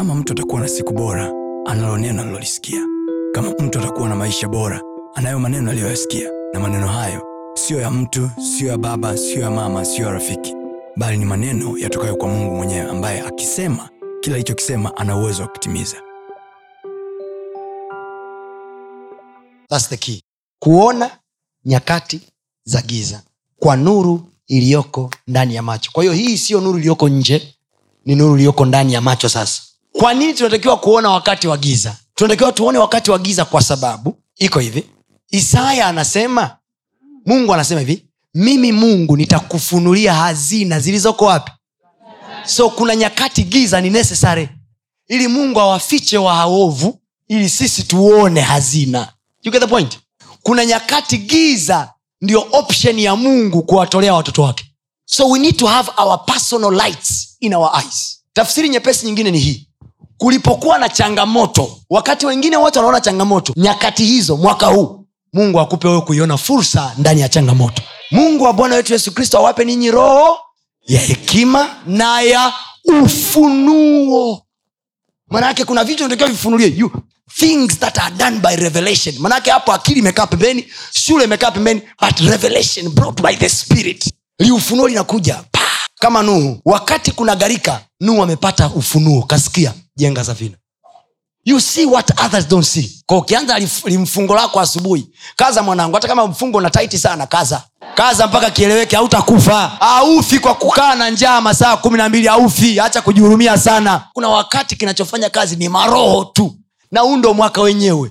kama mtu atakuwa na siku bora analo neno alilolisikia kama mtu atakuwa na maisha bora anayo maneno aliyoyasikia. Na maneno hayo siyo ya mtu siyo ya baba siyo ya mama siyo ya rafiki. Bali ni maneno yatokayo kwa mungu mwenyewe ambaye akisema kila alichokisema ana uwezo wa kutimiza. Kuona nyakati za giza kwa nuru iliyoko ndani ya macho. Kwa hiyo hii siyo nuru iliyoko nje ni nuru iliyoko ndani ya macho sasa kwa nini tunatakiwa kuona wakati wa giza? Tunatakiwa tuone wakati wa giza kwa sababu iko hivi. Isaya anasema mungu anasema hivi mimi mungu nitakufunulia hazina zilizoko wapi? So kuna nyakati giza ni necessary. Ili mungu awafiche waovu ili sisi tuone hazina. You get the point? Kuna nyakati giza ndio option ya mungu kuwatolea watoto wake. So we need to have our personal lights in our eyes. Tafsiri nyepesi nyingine ni hii kulipokuwa na changamoto wakati wengine wote wanaona changamoto nyakati hizo mwaka huu mungu akupe wewe kuiona fursa ndani ya changamoto. Mungu wa bwana wetu yesu kristo awape ninyi roho ya hekima na ya ufunuo. Manaake kuna vitu natakiwa vifunulie. Things that are done by revelation. Manaake hapo akili imekaa pembeni shule imekaa pembeni but revelation brought by the spirit. Liufunuo linakuja. Kama nuhu. Wakati kuna garika nuhu amepata ufunuo. Kasikia jenga safina. You see what others don't see. Kwa ukianza limfungo lako asubuhi kaza mwanangu hata kama mfungo na taiti sana kaza. Kaza mpaka kieleweke hautakufa. Aufi kwa kukaa na njaa masaa kumi na mbili aufi hacha kujihurumia sana. Kuna wakati kinachofanya kazi ni maroho tu. Na huu ndo mwaka wenyewe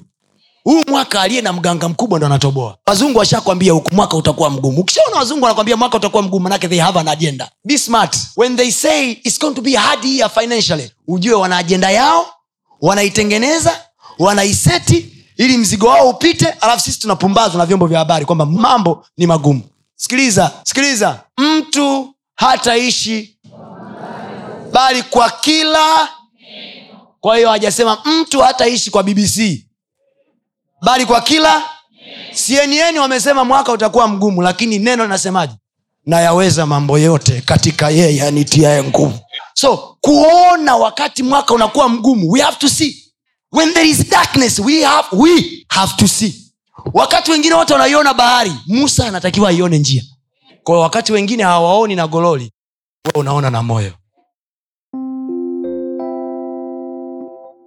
huu mwaka aliye na mganga mkubwa ndo anatoboa. Wazungu washakwambia huku mwaka utakuwa mgumu. Ukishaona wazungu wanakwambia mwaka utakuwa mgumu manake they have an agenda. Be smart. When they say it's going to be hard year financially ujue wana ajenda yao wanaitengeneza wanaiseti ili mzigo wao upite. Alafu sisi tunapumbazwa na vyombo vya habari kwamba mambo ni magumu. Sikiliza sikiliza. Mtu hataishi bali kwa kila kwa hiyo hajasema mtu hataishi kwa bbc bali kwa kila cnn wamesema mwaka utakuwa mgumu lakini neno linasemaje? Nayaweza mambo yote katika yeye anitiaye nguvu. So kuona wakati mwaka unakuwa mgumu we have to see. When there is darkness we have, we have to see. Wakati wengine wote wanaiona bahari musa anatakiwa aione njia. Kwa wakati wengine hawaoni na gololi we unaona na moyo